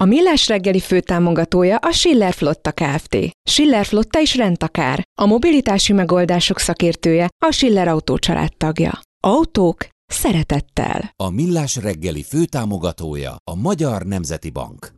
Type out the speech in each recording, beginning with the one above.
A Millás reggeli főtámogatója a Schiller Flotta Kft. Schiller Flotta is rendtakár. A mobilitási megoldások szakértője a Schiller Autó tagja. Autók szeretettel. A Millás reggeli főtámogatója a Magyar Nemzeti Bank.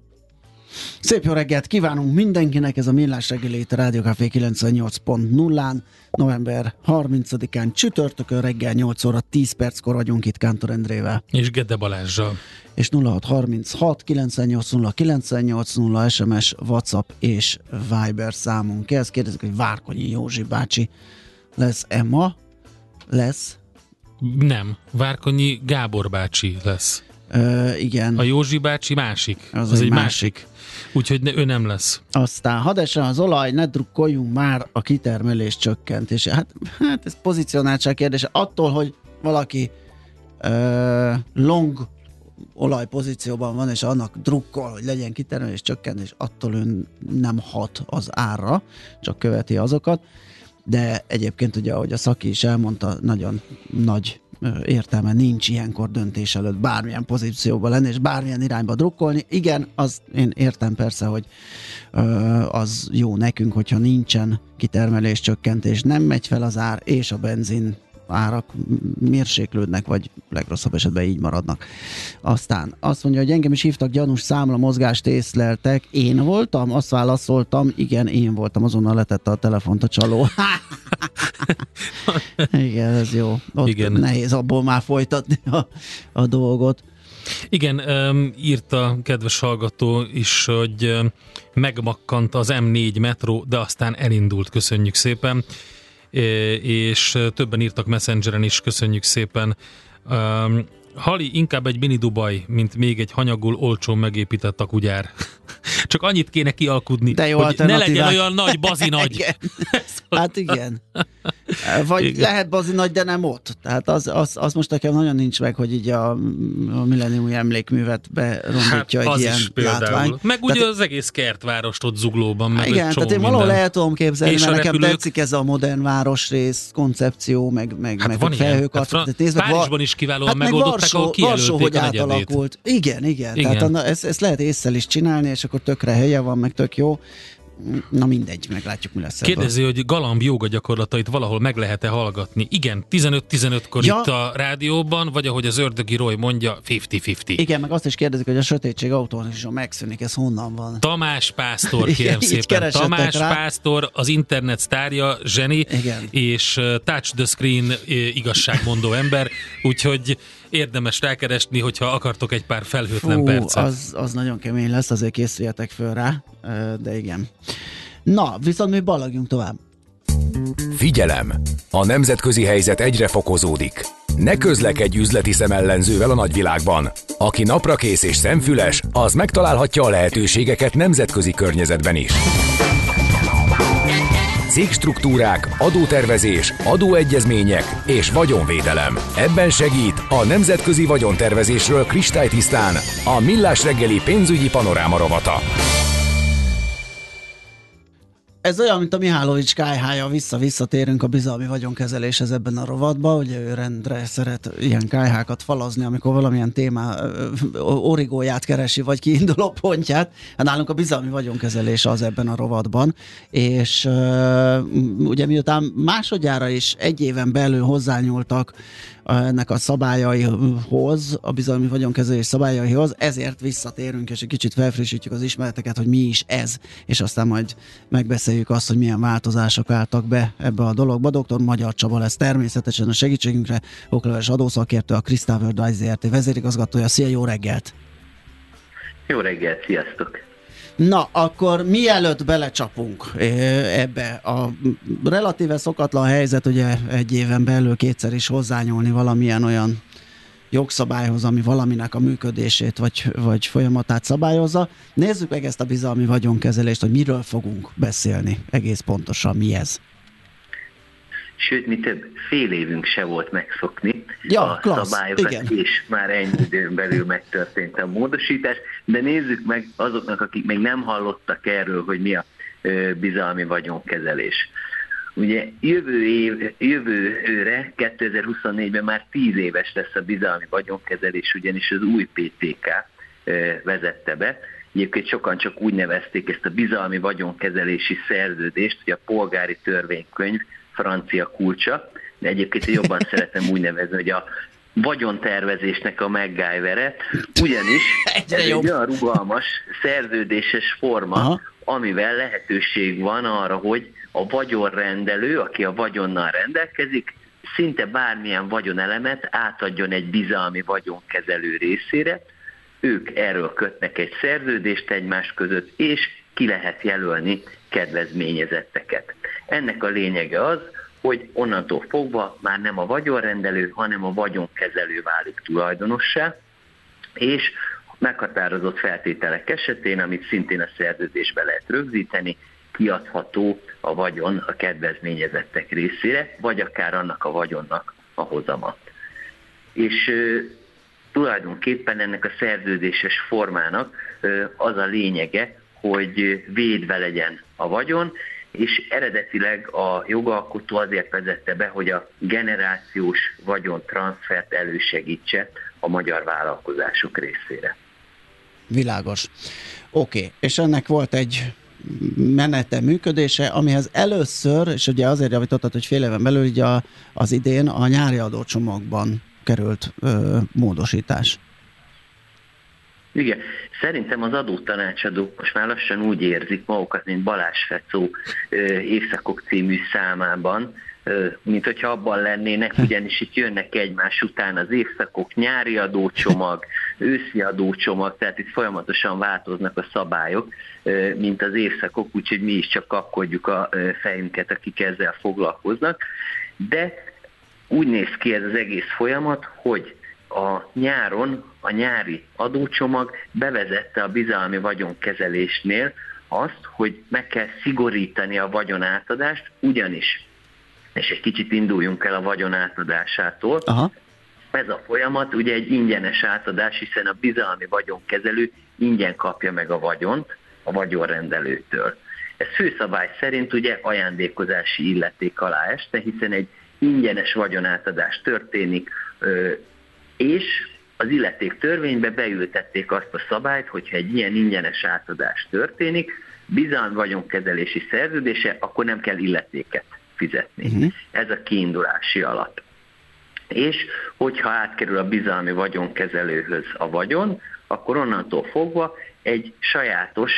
Szép jó reggelt kívánunk mindenkinek, ez a Millás reggelét a Rádió Café 98.0-án, november 30-án csütörtökön reggel 8 óra 10 perckor vagyunk itt Kántor Endrével. És Gede Balázsjal. És 0636 980 980 SMS, WhatsApp és Viber számunk. Ezt kérdezik, hogy Várkonyi Józsi bácsi lesz Emma? Lesz? Nem, Várkonyi Gábor bácsi lesz. Ö, igen. A Józsi bácsi másik. Az, az egy, egy másik. másik. Úgyhogy ne, ő nem lesz. Aztán hadesen az olaj, ne drukkoljunk már a kitermelés csökkentése. Hát, hát ez pozícionáltság kérdése. Attól, hogy valaki ö, long olaj pozícióban van, és annak drukkol, hogy legyen kitermelés csökkentés, attól ő nem hat az árra, csak követi azokat. De egyébként ugye, ahogy a szaki is elmondta, nagyon nagy értelme nincs ilyenkor döntés előtt bármilyen pozícióban lenni, és bármilyen irányba drukkolni. Igen, az én értem persze, hogy az jó nekünk, hogyha nincsen kitermelés csökkentés, nem megy fel az ár, és a benzin árak mérséklődnek, vagy legrosszabb esetben így maradnak. Aztán azt mondja, hogy engem is hívtak gyanús számla mozgást észleltek. Én voltam? Azt válaszoltam, igen, én voltam, azonnal letette a telefont a csaló. igen, ez jó. Ott igen. nehéz abból már folytatni a, a dolgot. Igen, írta kedves hallgató is, hogy megmakkant az M4 metró, de aztán elindult, köszönjük szépen és többen írtak Messengeren is, köszönjük szépen. Hali inkább egy mini Dubaj, mint még egy hanyagul olcsón megépített akugyár. Csak annyit kéne kialkudni, De jó hogy ne legyen olyan nagy, bazi nagy. igen. Hát igen. Vagy igen. lehet bazi nagy, de nem ott. Tehát az, az, az most nekem nagyon nincs meg, hogy így a, a milleniumi emlékművet berondítja hát egy ilyen látvány. Meg ugye tehát, az egész kertvárost ott zuglóban. Meg igen, tehát én valahol lehet tudom képzelni, És mert nekem repülők... tetszik ez a modern városrész koncepció, meg, meg, hát meg van a felhőkat. Hát Fra- Párizsban is kiválóan hát megoldották, ahol Varsó, hogy átalakult. Igen, igen. igen. Tehát ezt, ezt lehet észre is csinálni, és akkor tökre helye van, meg tök jó. Na mindegy, meglátjuk, mi lesz Kérdezi, ebből. hogy galamb joga gyakorlatait valahol meg lehet-e hallgatni? Igen, 15-15-kor ja. itt a rádióban, vagy ahogy az ördögi Roy mondja, 50-50. Igen, meg azt is kérdezik, hogy a sötétség is megszűnik, ez honnan van? Tamás Pásztor, kérem szépen. Tamás rá. Pásztor, az internet sztárja, zseni, Igen. és touch the screen igazságmondó ember, úgyhogy érdemes rákeresni, hogyha akartok egy pár felhőtlen Fú, percet. Az, az nagyon kemény lesz, azért készüljetek föl rá, de igen. Na, viszont mi balagjunk tovább. Figyelem! A nemzetközi helyzet egyre fokozódik. Ne közlekedj üzleti szemellenzővel a nagyvilágban. Aki naprakész és szemfüles, az megtalálhatja a lehetőségeket nemzetközi környezetben is cégstruktúrák, adótervezés, adóegyezmények és vagyonvédelem. Ebben segít a Nemzetközi Vagyontervezésről kristálytisztán a Millás reggeli pénzügyi panoráma rovata. Ez olyan, mint a Mihálovics kájhája, vissza-visszatérünk a bizalmi vagyonkezeléshez ebben a rovatban, ugye ő rendre szeret ilyen kájhákat falazni, amikor valamilyen témá origóját keresi, vagy kiinduló pontját. Hát nálunk a bizalmi vagyonkezelés az ebben a rovatban, és ugye miután másodjára is egy éven belül hozzányúltak ennek a szabályaihoz, a bizalmi vagyonkezelés szabályaihoz, ezért visszatérünk, és egy kicsit felfrissítjük az ismereteket, hogy mi is ez, és aztán majd megbeszéljük azt, hogy milyen változások álltak be ebbe a dologba. Dr. Magyar Csaba lesz természetesen a segítségünkre, okleves adószakértő, a Christopher Dice vezérigazgatója. Szia, jó reggelt! Jó reggelt, sziasztok! Na, akkor mielőtt belecsapunk ebbe a relatíve szokatlan helyzet, ugye egy éven belül kétszer is hozzányúlni valamilyen olyan jogszabályhoz, ami valaminek a működését vagy, vagy folyamatát szabályozza. Nézzük meg ezt a bizalmi vagyonkezelést, hogy miről fogunk beszélni egész pontosan, mi ez. Sőt, mi több fél évünk se volt megszokni ja, a klassz, szabályokat, igen. és már ennyi időn belül megtörtént a módosítás, de nézzük meg azoknak, akik még nem hallottak erről, hogy mi a bizalmi vagyonkezelés. Ugye jövő év, jövőre, 2024-ben már 10 éves lesz a bizalmi vagyonkezelés, ugyanis az új PTK vezette be. Egyébként sokan csak úgy nevezték ezt a bizalmi vagyonkezelési szerződést, hogy a polgári törvénykönyv francia kulcsa, de egyébként én jobban szeretem úgy nevezni, hogy a vagyontervezésnek a MacGyvere, ugyanis ez egy olyan rugalmas, szerződéses forma, Aha. amivel lehetőség van arra, hogy a vagyonrendelő, aki a vagyonnal rendelkezik, szinte bármilyen vagyonelemet átadjon egy bizalmi vagyonkezelő részére, ők erről kötnek egy szerződést egymás között, és ki lehet jelölni kedvezményezetteket. Ennek a lényege az, hogy onnantól fogva már nem a vagyonrendelő, hanem a vagyonkezelő válik tulajdonossá, és meghatározott feltételek esetén, amit szintén a szerződésbe lehet rögzíteni, kiadható a vagyon a kedvezményezettek részére, vagy akár annak a vagyonnak a hozama. És ö, tulajdonképpen ennek a szerződéses formának ö, az a lényege, hogy védve legyen a vagyon, és eredetileg a jogalkotó azért vezette be, hogy a generációs vagyon transfert elősegítse a magyar vállalkozások részére. Világos. Oké, okay. és ennek volt egy menete, működése, amihez először, és ugye azért javítottad, hogy fél éven belül ugye az idén a nyári adócsomagban került ö, módosítás. Igen, szerintem az adótanácsadók most már lassan úgy érzik magukat, mint Balázs Fecó Évszakok című számában, mint hogyha abban lennének, hm. ugyanis itt jönnek egymás után az évszakok, nyári adócsomag, őszi adócsomag, tehát itt folyamatosan változnak a szabályok, mint az évszakok, úgyhogy mi is csak kapkodjuk a fejünket, akik ezzel foglalkoznak. De úgy néz ki ez az egész folyamat, hogy a nyáron a nyári adócsomag bevezette a bizalmi vagyonkezelésnél azt, hogy meg kell szigorítani a vagyonátadást, ugyanis, és egy kicsit induljunk el a vagyon átadásától, Aha. ez a folyamat ugye egy ingyenes átadás, hiszen a bizalmi vagyonkezelő ingyen kapja meg a vagyont a vagyonrendelőtől. Ez főszabály szerint ugye ajándékozási illeték alá este, hiszen egy ingyenes vagyonátadás történik, és az illeték törvénybe beültették azt a szabályt, hogyha egy ilyen ingyenes átadás történik, bizalmi vagyonkezelési szerződése, akkor nem kell illetéket fizetni. Uh-huh. Ez a kiindulási alap. És hogyha átkerül a bizalmi vagyonkezelőhöz a vagyon, akkor onnantól fogva egy sajátos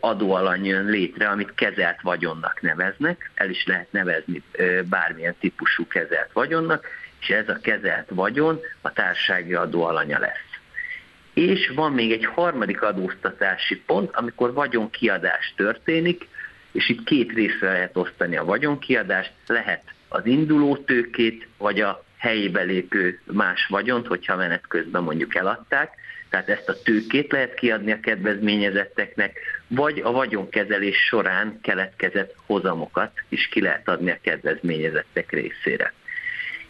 adóalany jön létre, amit kezelt vagyonnak neveznek, el is lehet nevezni bármilyen típusú kezelt vagyonnak, és ez a kezelt vagyon a társasági adó alanya lesz. És van még egy harmadik adóztatási pont, amikor vagyonkiadás történik, és itt két részre lehet osztani a vagyonkiadást, lehet az induló tőkét, vagy a helyébe lépő más vagyont, hogyha menet közben mondjuk eladták, tehát ezt a tőkét lehet kiadni a kedvezményezetteknek, vagy a vagyonkezelés során keletkezett hozamokat is ki lehet adni a kedvezményezettek részére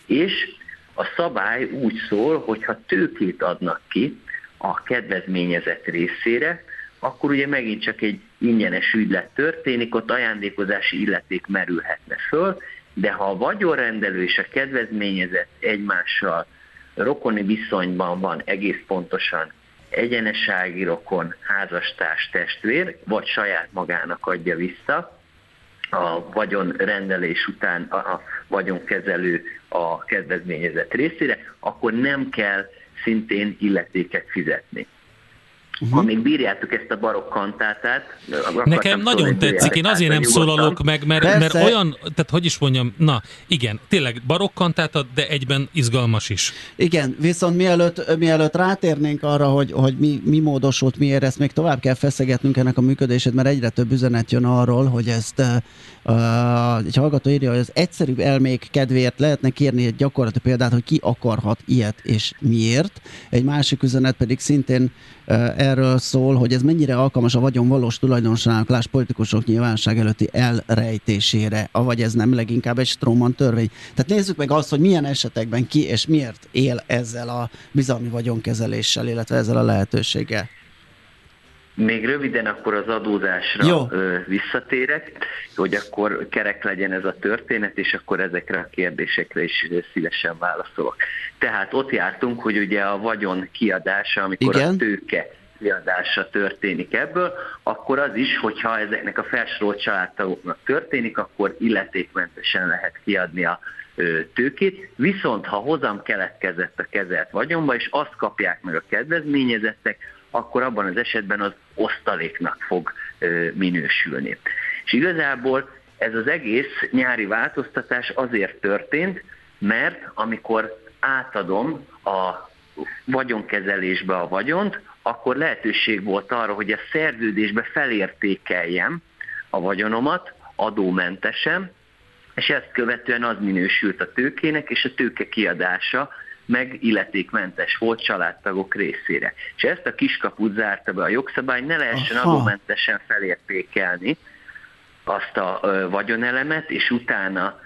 és a szabály úgy szól, hogy ha tőkét adnak ki a kedvezményezett részére, akkor ugye megint csak egy ingyenes ügylet történik, ott ajándékozási illeték merülhetne föl, de ha a vagyonrendelő és a kedvezményezett egymással rokoni viszonyban van egész pontosan egyenesági rokon, házastárs, testvér, vagy saját magának adja vissza, a vagyonrendelés után a vagyonkezelő a kedvezményezett részére, akkor nem kell szintén illetéket fizetni. Uh-huh. Ha még bírjátok ezt a barokk kantátát... Nekem nagyon tetszik, én azért nem szólalok meg, mert, mert olyan, tehát hogy is mondjam, na igen, tényleg barokk kantáta, de egyben izgalmas is. Igen, viszont mielőtt, mielőtt rátérnénk arra, hogy, hogy mi, mi módosult, miért ezt még tovább kell feszegetnünk ennek a működését, mert egyre több üzenet jön arról, hogy ezt uh, egy hallgató írja, hogy az egyszerűbb elmék kedvéért lehetne kérni egy gyakorlati példát, hogy ki akarhat ilyet és miért. Egy másik üzenet pedig szintén erről szól, hogy ez mennyire alkalmas a vagyon valós tulajdonosának politikusok nyilvánosság előtti elrejtésére, avagy ez nem leginkább egy Stroman törvény. Tehát nézzük meg azt, hogy milyen esetekben ki és miért él ezzel a bizalmi vagyonkezeléssel, illetve ezzel a lehetőséggel. Még röviden akkor az adózásra Jó. visszatérek, hogy akkor kerek legyen ez a történet, és akkor ezekre a kérdésekre is szívesen válaszolok. Tehát ott jártunk, hogy ugye a vagyon kiadása, amikor Igen. a tőke kiadása történik ebből, akkor az is, hogyha ezeknek a felsorolt családtagoknak történik, akkor illetékmentesen lehet kiadni a tőkét, viszont ha hozam keletkezett a kezelt vagyonba, és azt kapják meg a kedvezményezettek, akkor abban az esetben az osztaléknak fog minősülni. És igazából ez az egész nyári változtatás azért történt, mert amikor átadom a vagyonkezelésbe a vagyont, akkor lehetőség volt arra, hogy a szerződésbe felértékeljem a vagyonomat adómentesen, és ezt követően az minősült a tőkének, és a tőke kiadása meg illetékmentes volt családtagok részére. És ezt a kiskaput zárta be a jogszabály, ne lehessen Aha. adómentesen felértékelni azt a vagyonelemet, és utána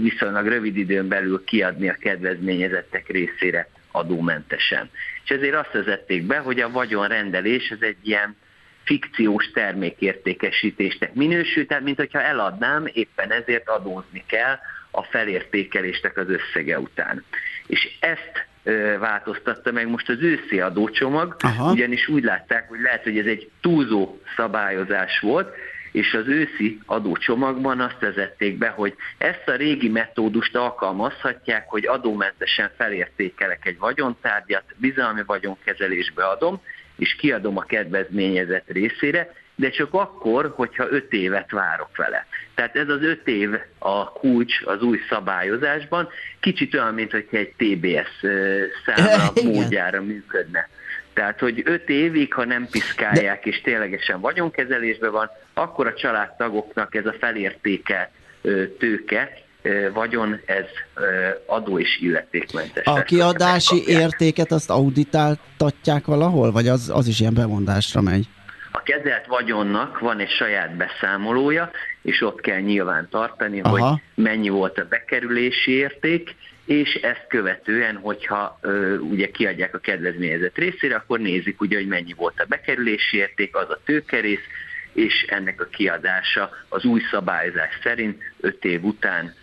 viszonylag rövid időn belül kiadni a kedvezményezettek részére adómentesen. És ezért azt vezették be, hogy a vagyonrendelés ez egy ilyen fikciós termékértékesítésnek minősül, tehát mint hogyha eladnám, éppen ezért adózni kell a felértékelésnek az összege után. És ezt változtatta meg most az őszi adócsomag, Aha. ugyanis úgy látták, hogy lehet, hogy ez egy túlzó szabályozás volt, és az őszi adócsomagban azt vezették be, hogy ezt a régi metódust alkalmazhatják, hogy adómentesen felértékelek egy vagyontárgyat, bizalmi vagyonkezelésbe adom, és kiadom a kedvezményezett részére, de csak akkor, hogyha öt évet várok vele. Tehát ez az öt év a kulcs az új szabályozásban, kicsit olyan, mint hogyha egy TBS számra módjára működne. Tehát, hogy öt évig, ha nem piszkálják, és ténylegesen vagyonkezelésben van, akkor a családtagoknak ez a felértéke tőke, vagyon, ez adó és illetékmentes. A kiadási értéket azt auditáltatják valahol, vagy az, az is ilyen bemondásra megy? A kezelt vagyonnak van egy saját beszámolója, és ott kell nyilván tartani, Aha. hogy mennyi volt a bekerülési érték, és ezt követően, hogyha ö, ugye kiadják a kedvezményezett részére, akkor nézik ugye, hogy mennyi volt a bekerülési érték, az a tőkerész, és ennek a kiadása az új szabályzás szerint 5 év után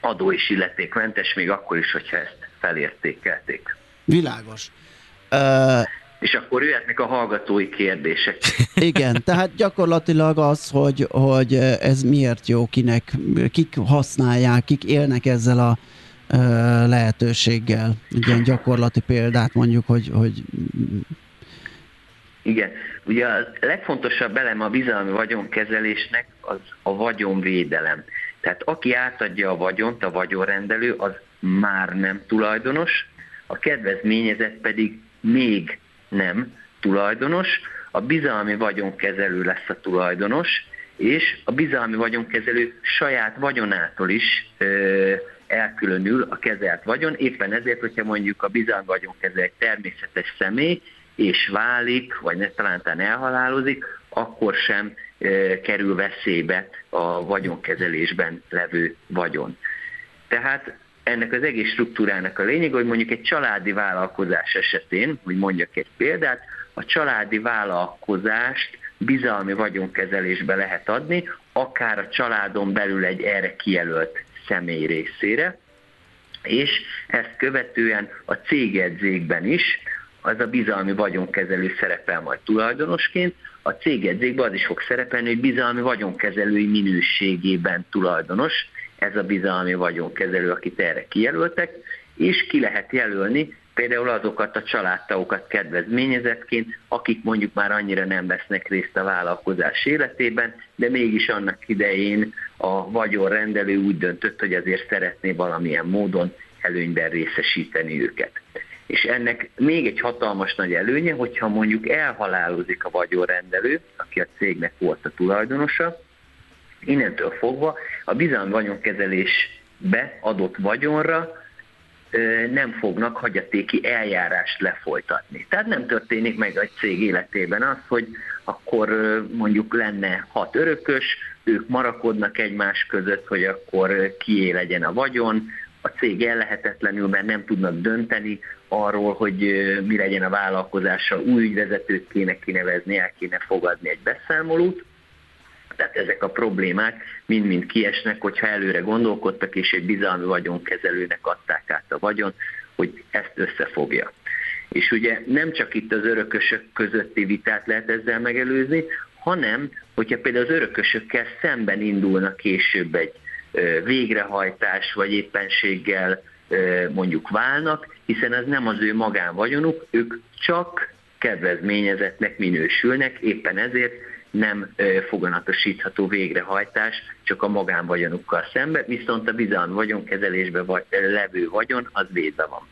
adó és illetékmentes, még akkor is, hogyha ezt felértékelték. Világos. Uh, és akkor jöhetnek a hallgatói kérdések. Igen, tehát gyakorlatilag az, hogy, hogy ez miért jó, kinek, kik használják, kik élnek ezzel a uh, lehetőséggel. Ilyen gyakorlati példát mondjuk, hogy, hogy igen. Ugye a legfontosabb elem a bizalmi vagyonkezelésnek az a vagyonvédelem. Tehát aki átadja a vagyont, a vagyonrendelő, az már nem tulajdonos, a kedvezményezett pedig még nem tulajdonos, a bizalmi vagyonkezelő lesz a tulajdonos, és a bizalmi vagyonkezelő saját vagyonától is ö, elkülönül a kezelt vagyon, éppen ezért, hogyha mondjuk a bizalmi vagyonkezelő egy természetes személy, és válik, vagy ne, talán elhalálozik, akkor sem e, kerül veszélybe a vagyonkezelésben levő vagyon. Tehát ennek az egész struktúrának a lényeg, hogy mondjuk egy családi vállalkozás esetén, hogy mondjak egy példát, a családi vállalkozást bizalmi vagyonkezelésbe lehet adni, akár a családon belül egy erre kijelölt személy részére, és ezt követően a cégedzékben is az a bizalmi vagyonkezelő szerepel majd tulajdonosként, a cégedzékben az is fog szerepelni, hogy bizalmi vagyonkezelői minőségében tulajdonos, ez a bizalmi vagyonkezelő, akit erre kijelöltek, és ki lehet jelölni például azokat a családtagokat kedvezményezetként, akik mondjuk már annyira nem vesznek részt a vállalkozás életében, de mégis annak idején a vagyonrendelő úgy döntött, hogy azért szeretné valamilyen módon előnyben részesíteni őket. És ennek még egy hatalmas nagy előnye, hogyha mondjuk elhalálozik a vagyonrendelő, aki a cégnek volt a tulajdonosa, innentől fogva a bizalmi vagyonkezelésbe adott vagyonra nem fognak hagyatéki eljárást lefolytatni. Tehát nem történik meg egy cég életében az, hogy akkor mondjuk lenne hat örökös, ők marakodnak egymás között, hogy akkor kié legyen a vagyon, a cég ellehetetlenül, mert nem tudnak dönteni arról, hogy mi legyen a vállalkozása, új ügyvezetőt kéne kinevezni, el kéne fogadni egy beszámolót. Tehát ezek a problémák mind-mind kiesnek, hogyha előre gondolkodtak, és egy bizalmi vagyonkezelőnek adták át a vagyon, hogy ezt összefogja. És ugye nem csak itt az örökösök közötti vitát lehet ezzel megelőzni, hanem hogyha például az örökösökkel szemben indulnak később egy végrehajtás vagy éppenséggel mondjuk válnak, hiszen ez nem az ő magánvagyonuk, ők csak kedvezményezetnek minősülnek, éppen ezért nem foganatosítható végrehajtás csak a magánvagyonukkal szemben, viszont a bizalmi vagyonkezelésben vagy, levő vagyon az védve van.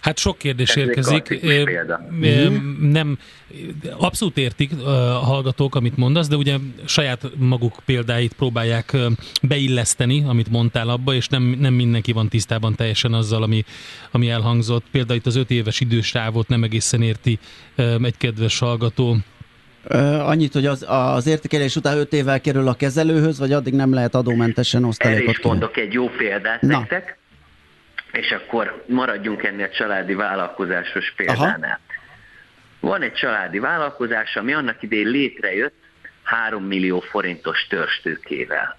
Hát sok kérdés Ez érkezik. Nem, abszolút értik a hallgatók, amit mondasz, de ugye saját maguk példáit próbálják beilleszteni, amit mondtál abba, és nem, nem mindenki van tisztában teljesen azzal, ami, ami elhangzott. Például itt az öt éves idősávot nem egészen érti egy kedves hallgató. Annyit, hogy az, az értékelés után 5 évvel kerül a kezelőhöz, vagy addig nem lehet adómentesen osztalékot Erre is mondok egy jó példát Na. nektek és akkor maradjunk ennél a családi vállalkozásos példánál. Aha. Van egy családi vállalkozás, ami annak idején létrejött 3 millió forintos törstőkével.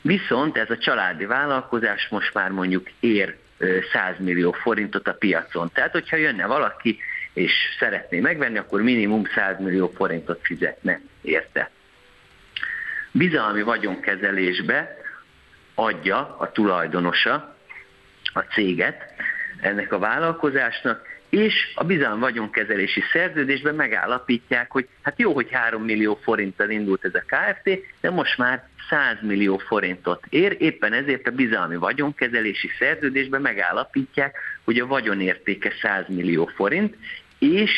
Viszont ez a családi vállalkozás most már mondjuk ér 100 millió forintot a piacon. Tehát, hogyha jönne valaki és szeretné megvenni, akkor minimum 100 millió forintot fizetne érte. Bizalmi vagyonkezelésbe adja a tulajdonosa a céget ennek a vállalkozásnak, és a bizalmi vagyonkezelési szerződésben megállapítják, hogy hát jó, hogy 3 millió forinttal indult ez a KFT, de most már 100 millió forintot ér, éppen ezért a bizalmi vagyonkezelési szerződésben megállapítják, hogy a vagyonértéke 100 millió forint, és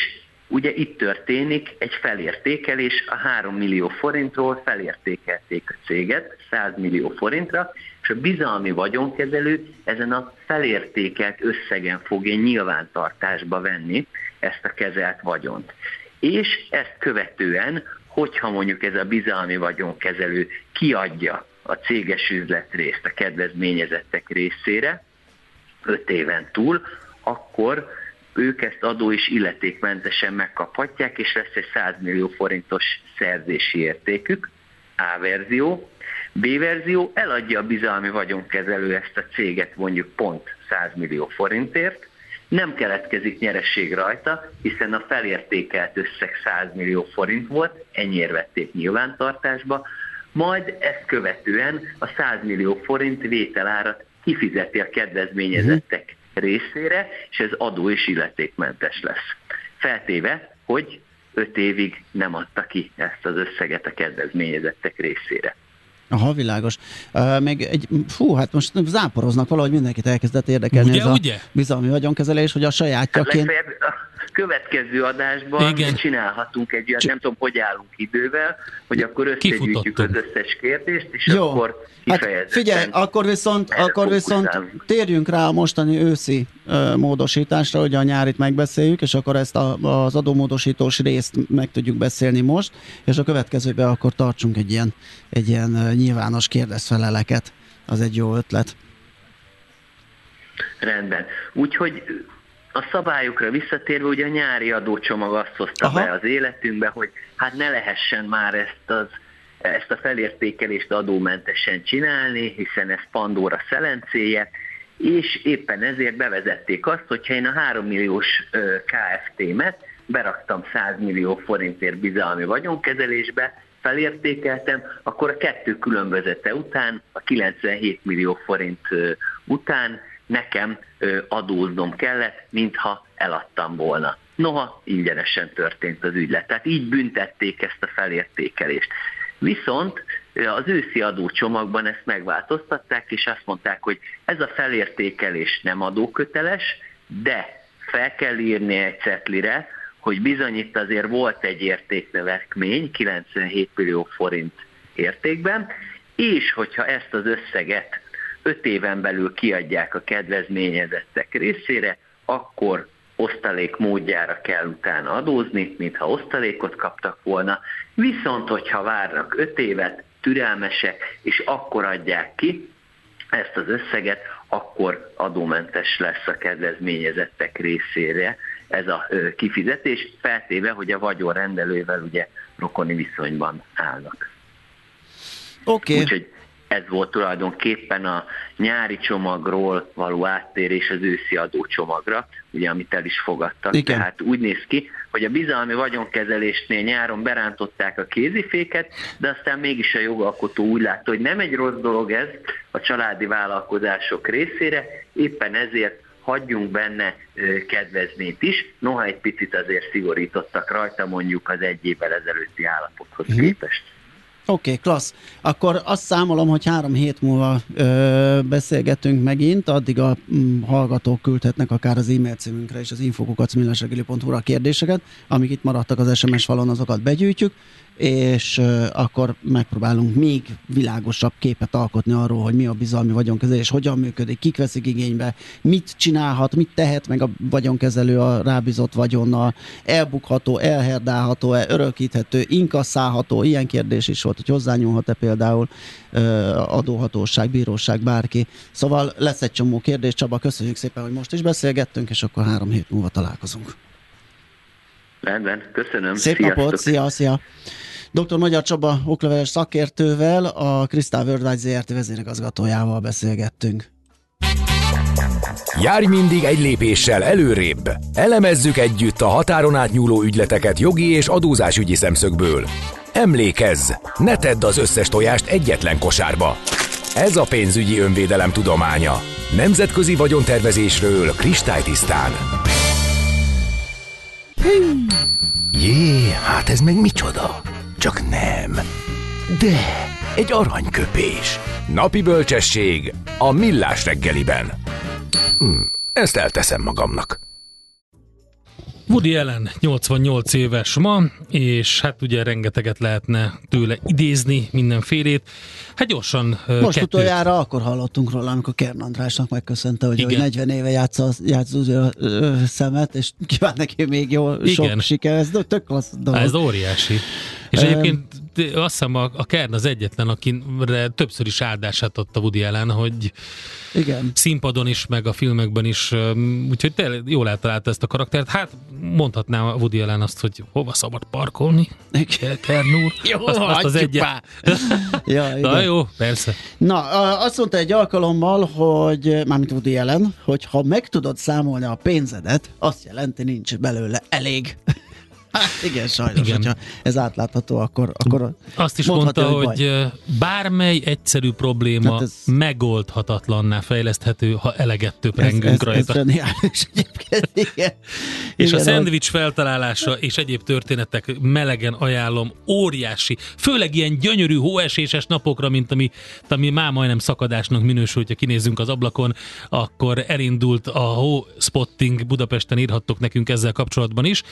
ugye itt történik egy felértékelés, a 3 millió forintról felértékelték a céget 100 millió forintra, és a bizalmi vagyonkezelő ezen a felértékelt összegen fogja nyilvántartásba venni ezt a kezelt vagyont. És ezt követően, hogyha mondjuk ez a bizalmi vagyonkezelő kiadja a céges üzletrészt a kedvezményezettek részére, 5 éven túl, akkor ők ezt adó és illetékmentesen megkaphatják, és lesz egy 100 millió forintos szerzési értékük, A verzió. B verzió eladja a bizalmi vagyonkezelő ezt a céget mondjuk pont 100 millió forintért, nem keletkezik nyeresség rajta, hiszen a felértékelt összeg 100 millió forint volt, ennyire vették nyilvántartásba, majd ezt követően a 100 millió forint vételárat kifizeti a kedvezményezettek részére, és ez adó és illetékmentes lesz. Feltéve, hogy 5 évig nem adta ki ezt az összeget a kedvezményezettek részére. Aha, világos. Uh, még egy, fú, hát most záporoznak valahogy mindenkit elkezdett érdekelni ugye, ez ugye? a bizalmi vagyonkezelés, hogy a sajátjaként... Hát következő adásban Igen. csinálhatunk egy olyan, nem tudom, hogy állunk idővel, hogy akkor összegyűjtjük az összes kérdést, és Jó. akkor Hát figyelj, akkor viszont, akkor viszont térjünk rá a mostani őszi ö, módosításra, hogy a nyárit megbeszéljük, és akkor ezt a, az adómódosítós részt meg tudjuk beszélni most, és a következőben akkor tartsunk egy ilyen, egy ilyen nyilvános kérdezfeleleket. Az egy jó ötlet. Rendben. Úgyhogy a szabályokra visszatérve, ugye a nyári adócsomag azt hozta Aha. be az életünkbe, hogy hát ne lehessen már ezt az ezt a felértékelést adómentesen csinálni, hiszen ez Pandora szelencéje, és éppen ezért bevezették azt, hogyha én a 3 milliós KFT-met beraktam 100 millió forintért bizalmi vagyonkezelésbe, felértékeltem, akkor a kettő különbözete után, a 97 millió forint után nekem adóznom kellett, mintha eladtam volna. Noha ingyenesen történt az ügylet. Tehát így büntették ezt a felértékelést. Viszont az őszi adócsomagban ezt megváltoztatták, és azt mondták, hogy ez a felértékelés nem adóköteles, de fel kell írni egy cetlire, hogy bizony itt azért volt egy értéknövekmény, 97 millió forint értékben, és hogyha ezt az összeget öt éven belül kiadják a kedvezményezettek részére, akkor osztalék módjára kell utána adózni, mintha osztalékot kaptak volna, viszont hogyha várnak öt évet, türelmesek, és akkor adják ki ezt az összeget, akkor adómentes lesz a kedvezményezettek részére ez a kifizetés, feltéve, hogy a vagyon rendelővel ugye rokoni viszonyban állnak. Oké. Okay. Úgyhogy ez volt tulajdonképpen a nyári csomagról való áttérés az őszi adócsomagra, ugye, amit el is fogadtak. Igen. Tehát úgy néz ki, hogy a bizalmi vagyonkezelésnél nyáron berántották a kéziféket, de aztán mégis a jogalkotó úgy látta, hogy nem egy rossz dolog ez a családi vállalkozások részére, éppen ezért hagyjunk benne kedvezményt is, noha egy picit azért szigorítottak rajta mondjuk az egy évvel ezelőtti állapothoz uh-huh. képest. Oké, okay, klassz. Akkor azt számolom, hogy három hét múlva ö, beszélgetünk megint, addig a m, hallgatók küldhetnek akár az e-mail címünkre és az infokukacmillásregeli.hu a kérdéseket, amik itt maradtak az SMS falon, azokat begyűjtjük, és akkor megpróbálunk még világosabb képet alkotni arról, hogy mi a bizalmi vagyonkezelés, hogyan működik, kik veszik igénybe, mit csinálhat, mit tehet meg a vagyonkezelő a rábízott vagyonnal, elbukható, elherdálható, örökíthető, inkasszálható, ilyen kérdés is volt, hogy hozzányúlhat-e például adóhatóság, bíróság, bárki. Szóval lesz egy csomó kérdés. Csaba, köszönjük szépen, hogy most is beszélgettünk, és akkor három hét múlva találkozunk. Rendben, köszönöm. Szép Sziasztok. napot, szia, szia. Dr. Magyar Csaba okleveles szakértővel, a Crystal Worldwide ZRT vezérigazgatójával beszélgettünk. Járj mindig egy lépéssel előrébb. Elemezzük együtt a határon átnyúló ügyleteket jogi és adózásügyi szemszögből. Emlékezz, ne tedd az összes tojást egyetlen kosárba. Ez a pénzügyi önvédelem tudománya. Nemzetközi vagyontervezésről kristálytisztán. Jé, hát ez meg micsoda? Csak nem. De, egy aranyköpés. Napi bölcsesség a millás reggeliben. Hm, ezt elteszem magamnak. Woody Allen 88 éves ma, és hát ugye rengeteget lehetne tőle idézni mindenfélét. Hát gyorsan Most kettőt. utoljára akkor hallottunk róla, amikor Kern Andrásnak megköszönte, hogy, hogy 40 éve játsza, játsza a szemet, és kíván neki még jó, Igen. sok siker. Ez tök klassz dolog. Ez óriási. És egyébként azt hiszem a, a Kern az egyetlen, akire többször is áldását adta Woody Allen, hogy igen. színpadon is, meg a filmekben is, úgyhogy te jól eltalálta ezt a karaktert. Hát mondhatnám a Woody Allen azt, hogy hova szabad parkolni, Kern úr. Jó, azt, azt az egyet. ja, igen. Na jó, persze. Na, azt mondta egy alkalommal, hogy, mármint Woody Allen, hogy ha meg tudod számolni a pénzedet, azt jelenti nincs belőle elég. Hát igen, sajnos, igen. hogyha ez átlátható, akkor, akkor Azt is mondta, hogy, hogy bármely egyszerű probléma hát ez... megoldhatatlanná fejleszthető, ha eleget töprengünk ez, ez, rajta. Ez egyébként, igen. És igen, a szendvics hogy... feltalálása és egyéb történetek melegen ajánlom, óriási, főleg ilyen gyönyörű hóeséses napokra, mint ami, ami már majdnem szakadásnak minősül, hogyha kinézzünk az ablakon, akkor elindult a hó spotting Budapesten írhattok nekünk ezzel kapcsolatban is,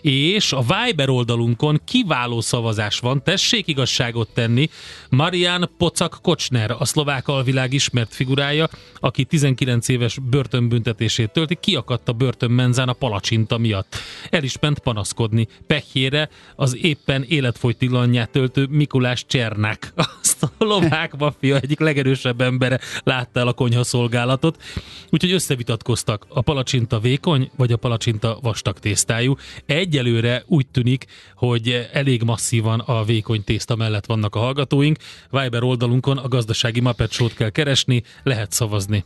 és a Viber oldalunkon kiváló szavazás van, tessék igazságot tenni. Marian Pocak Kocsner, a szlovák alvilág ismert figurája, aki 19 éves börtönbüntetését tölti, kiakadt a börtönmenzán a palacsinta miatt. El is ment panaszkodni. Pehjére az éppen életfogytilanját töltő Mikulás Csernák, a szlovák maffia egyik legerősebb embere látta el a konyhaszolgálatot, úgyhogy összevitatkoztak. A palacsinta vékony, vagy a palacsinta vastag tésztájú. Egyelőre úgy tűnik, hogy elég masszívan a vékony tészta mellett vannak a hallgatóink. Viber oldalunkon a gazdasági Muppet Show-t kell keresni, lehet szavazni.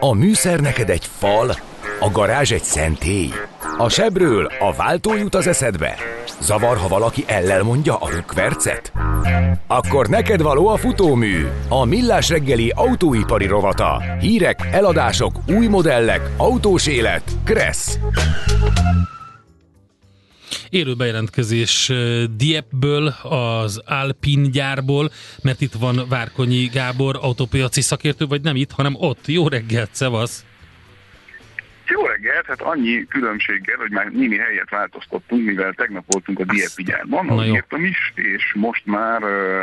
A műszer neked egy fal, a garázs egy szentély. A sebről a váltó jut az eszedbe. Zavar, ha valaki ellel mondja a rükvercet? Akkor neked való a futómű, a millás reggeli autóipari rovata. Hírek, eladások, új modellek, autós élet. Kressz. Élő bejelentkezés Diepből, az Alpin gyárból, mert itt van Várkonyi Gábor, autópiaci szakértő, vagy nem itt, hanem ott. Jó reggelt, szevasz! Jó reggelt! hát annyi különbséggel, hogy már némi helyet változtattunk, mivel tegnap voltunk a Diepi gyárban, ahogy írtam is, és most már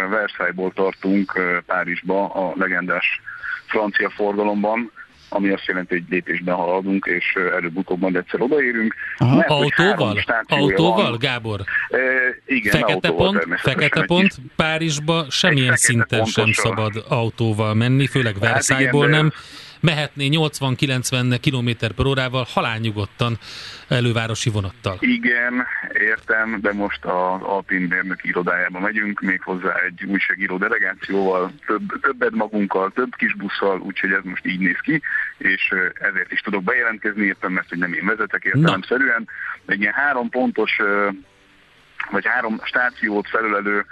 Versailles-ból tartunk Párizsba a legendás francia forgalomban, ami azt jelenti, hogy lépésben haladunk, és előbb-utóbb majd egyszer odaérünk. Mert, autóval? Autóval, van. Gábor? E, igen, fekete pont, fekete pont, Párizsba semmilyen szinten sem szabad autóval menni, főleg Versailles-ból hát nem mehetné 80-90 km per órával halálnyugodtan elővárosi vonattal. Igen, értem, de most az Alpin mérnöki irodájába megyünk, méghozzá egy újságíró delegációval, több, többet magunkkal, több kis busszal, úgyhogy ez most így néz ki, és ezért is tudok bejelentkezni, értem, mert hogy nem én vezetek értelemszerűen. Egy ilyen három pontos vagy három stációt felülelő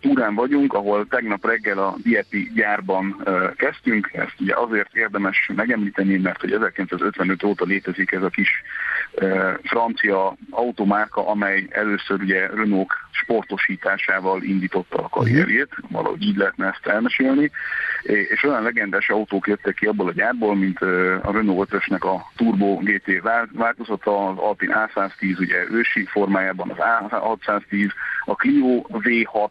túrán vagyunk, ahol tegnap reggel a Dieti gyárban kezdtünk. Ezt ugye azért érdemes megemlíteni, mert hogy 1955 óta létezik ez a kis francia automárka, amely először ugye Renault sportosításával indította a karrierjét, valahogy így lehetne ezt elmesélni, és olyan legendás autók jöttek ki abból a gyárból, mint a Renault 5 a Turbo GT változata, az Alpine A110 ugye ősi formájában, az A610, a Clio V6,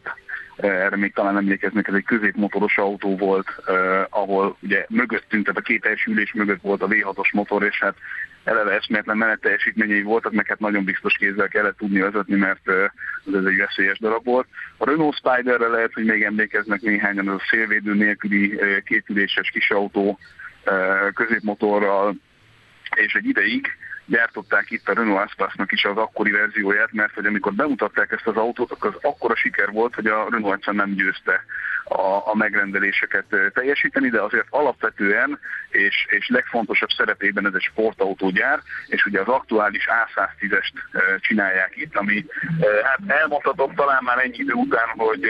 erre még talán emlékeznek, ez egy középmotoros autó volt, eh, ahol ugye mögöttünk, tehát a két első ülés mögött volt a V6-os motor, és hát eleve eszméletlen menet teljesítményei voltak, meg hát nagyon biztos kézzel kellett tudni vezetni, mert ez egy veszélyes darab volt. A Renault Spiderre lehet, hogy még emlékeznek néhányan, az a szélvédő nélküli kétüléses kis autó középmotorral, és egy ideig gyártották itt a Renault Espace-nak is az akkori verzióját, mert hogy amikor bemutatták ezt az autót, akkor az akkora siker volt, hogy a Renault egyszerűen nem győzte a, a megrendeléseket teljesíteni, de azért alapvetően és, és legfontosabb szerepében ez egy sportautógyár, és ugye az aktuális A110-est csinálják itt, ami hát elmondhatom talán már ennyi idő után, hogy,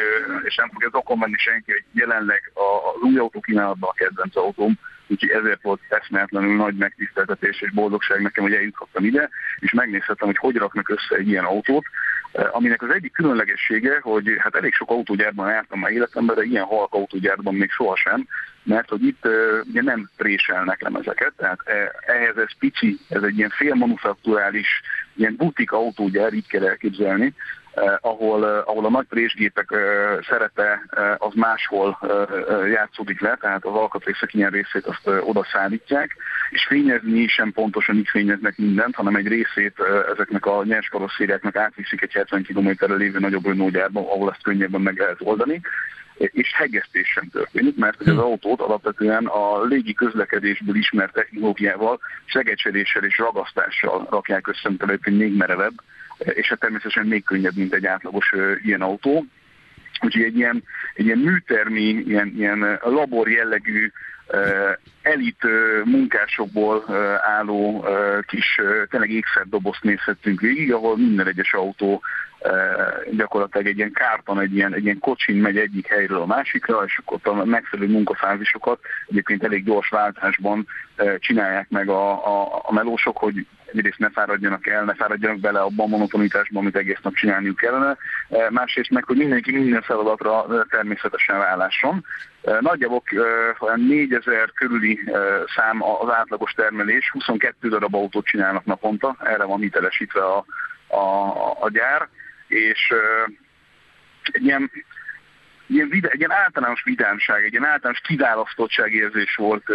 és nem fogja okon menni senki, hogy jelenleg az új autó a kedvenc autóm, úgyhogy ezért volt eszméletlenül nagy megtiszteltetés és boldogság nekem, hogy eljuthattam ide, és megnézhettem, hogy hogy raknak össze egy ilyen autót, eh, aminek az egyik különlegessége, hogy hát elég sok autógyárban jártam már életemben, de ilyen halk autógyárban még sohasem, mert hogy itt uh, ugye nem préselnek lemezeket, tehát eh, ehhez ez pici, ez egy ilyen félmanufakturális, ilyen butik autógyár, így kell elképzelni, eh, ahol, eh, ahol a nagy présgépek eh, szerepe eh, az máshol eh, eh, játszódik le, tehát az alkatrészek ilyen részét azt eh, oda szállítják, és fényezni sem pontosan így fényeznek mindent, hanem egy részét eh, ezeknek a nyers karosszériáknak átviszik egy 70 km-re lévő nagyobb Renault ahol ezt könnyebben meg lehet oldani. És hegesztés sem történik, mert az autót alapvetően a légi közlekedésből ismert technológiával, segecseléssel és ragasztással rakják össze, mint még merevebb, és hát természetesen még könnyebb, mint egy átlagos ilyen autó. Úgyhogy egy ilyen, egy ilyen műtermi, ilyen, ilyen labor jellegű elit munkásokból álló kis tényleg ékszerdobozt nézhettünk végig, ahol minden egyes autó gyakorlatilag egy ilyen kárton, egy ilyen, egy ilyen kocsin megy egyik helyről a másikra, és akkor a megfelelő munkafázisokat egyébként elég gyors váltásban csinálják meg a, a, a melósok, hogy egyrészt ne fáradjanak el, ne fáradjanak bele abban a monotonitásban, amit egész nap csinálniuk kellene, másrészt meg, hogy mindenki minden feladatra természetesen vállásson. Nagyjából olyan 4000 körüli szám az átlagos termelés, 22 darab autót csinálnak naponta, erre van hitelesítve a, a, a gyár, és egy ilyen, ilyen, egy ilyen általános vidámság, egy ilyen általános kiválasztottságérzés volt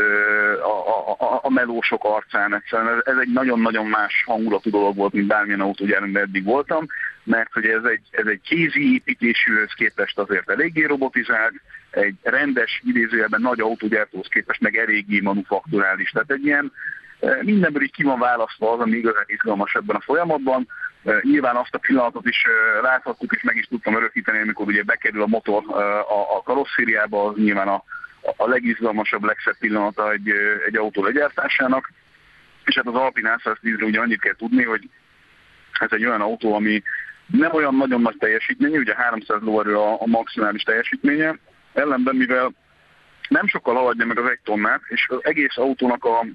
a, a, a melósok arcán. Egyszerűen ez egy nagyon-nagyon más hangulatú dolog volt, mint bármilyen autógyárban eddig voltam, mert hogy ez egy, ez egy kézi építésűhöz képest azért eléggé robotizált, egy rendes, idézőjelben nagy autógyártóhoz képest meg eléggé manufakturális. Tehát egy ilyen mindenből így ki van választva az, ami igazán izgalmas ebben a folyamatban. Nyilván azt a pillanatot is láthattuk, és meg is tudtam örökíteni, amikor ugye bekerül a motor a, a karosszériába, az nyilván a, a legizgalmasabb, legszebb pillanata egy, egy autó legyártásának. És hát az Alpine A110-re ugye annyit kell tudni, hogy ez egy olyan autó, ami nem olyan nagyon nagy teljesítményű, ugye 300 lóerő a, a maximális teljesítménye, ellenben mivel nem sokkal haladja meg az egy tonnát, és az egész autónak a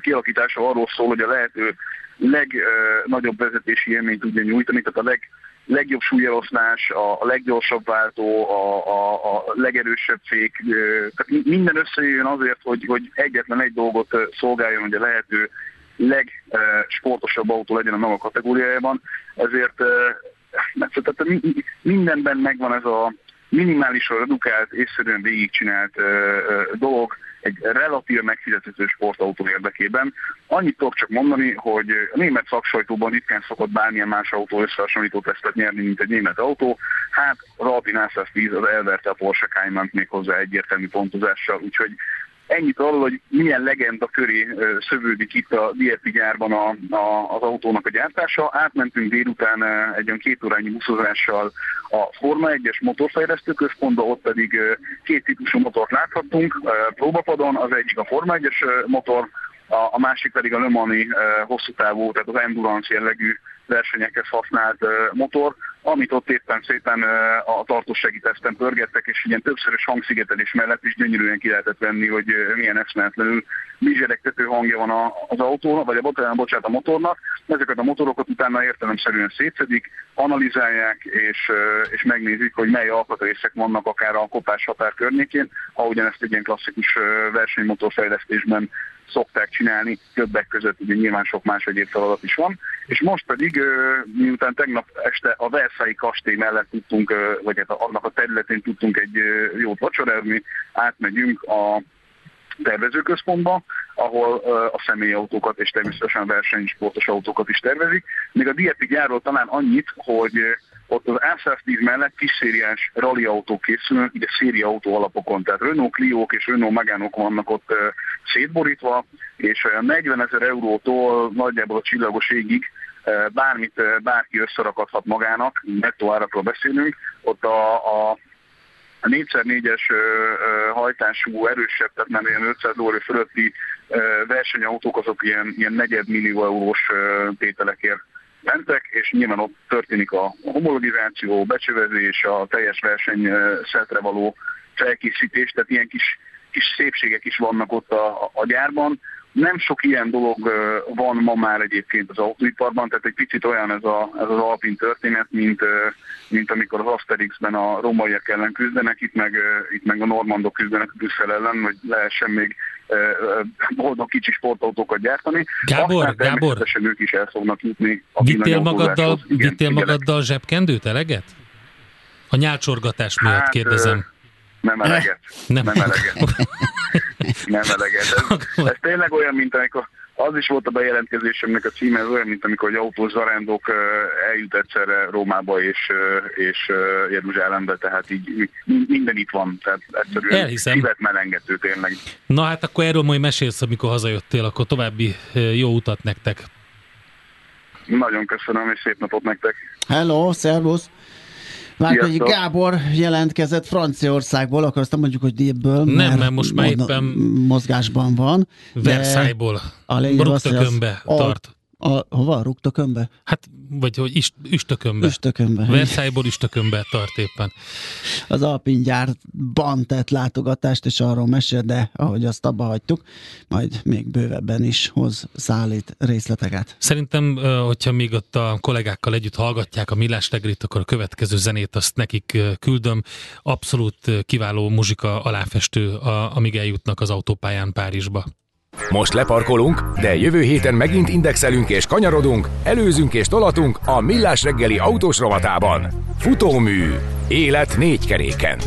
kialakítása arról szól, hogy a lehető legnagyobb vezetési élményt tudja nyújtani, tehát a leg, legjobb súlyeloszlás, a, leggyorsabb váltó, a, a, a legerősebb fék, tehát minden összejöjjön azért, hogy, hogy egyetlen egy dolgot szolgáljon, hogy a lehető legsportosabb autó legyen a maga kategóriájában, ezért tehát mindenben megvan ez a minimálisan redukált, észszerűen végigcsinált dolog, egy relatív megfizethető sportautó érdekében. Annyit tudok csak mondani, hogy a német szaksajtóban ritkán szokott bármilyen más autó összehasonlító tesztet nyerni, mint egy német autó. Hát az Alpine A110 az elverte a Porsche Cayman még hozzá egyértelmű pontozással, úgyhogy Ennyit arról, hogy milyen legenda köré szövődik itt a DFI gyárban a, a, az autónak a gyártása. Átmentünk délután egy olyan két órányi buszozással a Forma 1-es motorfejlesztő központba, ott pedig két típusú motort láthattunk próbapadon, az egyik a Forma 1-es motor, a, a másik pedig a Le Mani hosszú távú, tehát az endurance jellegű versenyekhez használt motor, amit ott éppen szépen a tartósági teszten pörgettek, és ilyen többszörös hangszigetelés mellett is gyönyörűen ki lehetett venni, hogy milyen eszméletlenül mizseregtető hangja van az autónak, vagy a, bocsánat, bocsánat, a motornak. Ezeket a motorokat utána értelemszerűen szétszedik, analizálják, és, és megnézik, hogy mely alkatrészek vannak akár a kopás határ környékén, ahogyan ezt egy ilyen klasszikus versenymotorfejlesztésben szokták csinálni, többek között ugye nyilván sok más egyéb feladat is van, és most pedig miután tegnap este a Versailles kastély mellett tudtunk, vagy hát annak a területén tudtunk egy jót vacsorázni, átmegyünk a tervezőközpontba, ahol a személyautókat és természetesen versenysportos autókat is tervezik. Még a Diepi gyárról talán annyit, hogy ott az A110 mellett kis szériás rally autók készülnek, ugye széria autó alapokon, tehát Renault clio és Renault Megánok vannak ott szétborítva, és 40 ezer eurótól nagyjából a csillagos égig bármit bárki összerakadhat magának, nettó árakról beszélünk, ott a, a a 4x4-es hajtású, erősebb, tehát nem ilyen 500 lóerő fölötti versenyautók azok ilyen, ilyen negyed millió eurós tételekért mentek, és nyilván ott történik a homologizáció, becsövezés, a teljes verseny szetre való felkészítés, tehát ilyen kis, kis szépségek is vannak ott a, a gyárban. Nem sok ilyen dolog van ma már egyébként az autóiparban, tehát egy picit olyan ez, a, ez az Alpin történet, mint, mint amikor az Asterixben a romaiak ellen küzdenek, itt meg, itt meg a normandok küzdenek Brüsszel ellen, hogy lehessen még boldog kicsi sportautókat gyártani. Gábor, Aztán Gábor, ők is el fognak jutni a vittél magaddal, Igen, vittél magaddal zsebkendőt, eleget? A nyálcsorgatás miatt hát, kérdezem. Nem eleget. Nem, nem eleget. nem eleget. Ez, ez tényleg olyan, mint amikor az is volt a bejelentkezésemnek a címe, ez olyan, mint amikor egy autós zarándok eljut egyszerre Rómába és, és Jeruzsálembe, tehát így minden itt van, tehát egyszerűen Elhiszem. szívet melengető tényleg. Na hát akkor erről majd mesélsz, amikor hazajöttél, akkor további jó utat nektek. Nagyon köszönöm, és szép napot nektek. Hello, szervusz! Várkonyi Gábor jelentkezett Franciaországból, akkor azt mondjuk, hogy ebből, Nem, mert, mert most már éppen mozgásban van. Versailles-ból. Ruktökönbe tart. A, hova? Ruktökönbe? Hát vagy hogy ist, üstökönbe. Üstökönbe. Versailles-ból üstökönbe tart éppen. Az Alpin gyárban tett látogatást, és arról mesél, de ahogy azt abba hagytuk, majd még bővebben is hoz szállít részleteket. Szerintem, hogyha még ott a kollégákkal együtt hallgatják a Millás reggelit, akkor a következő zenét azt nekik küldöm. Abszolút kiváló muzsika aláfestő, amíg eljutnak az autópályán Párizsba. Most leparkolunk, de jövő héten megint indexelünk és kanyarodunk, előzünk és tolatunk a Millás reggeli autós rovatában. Futómű. Élet négy keréken.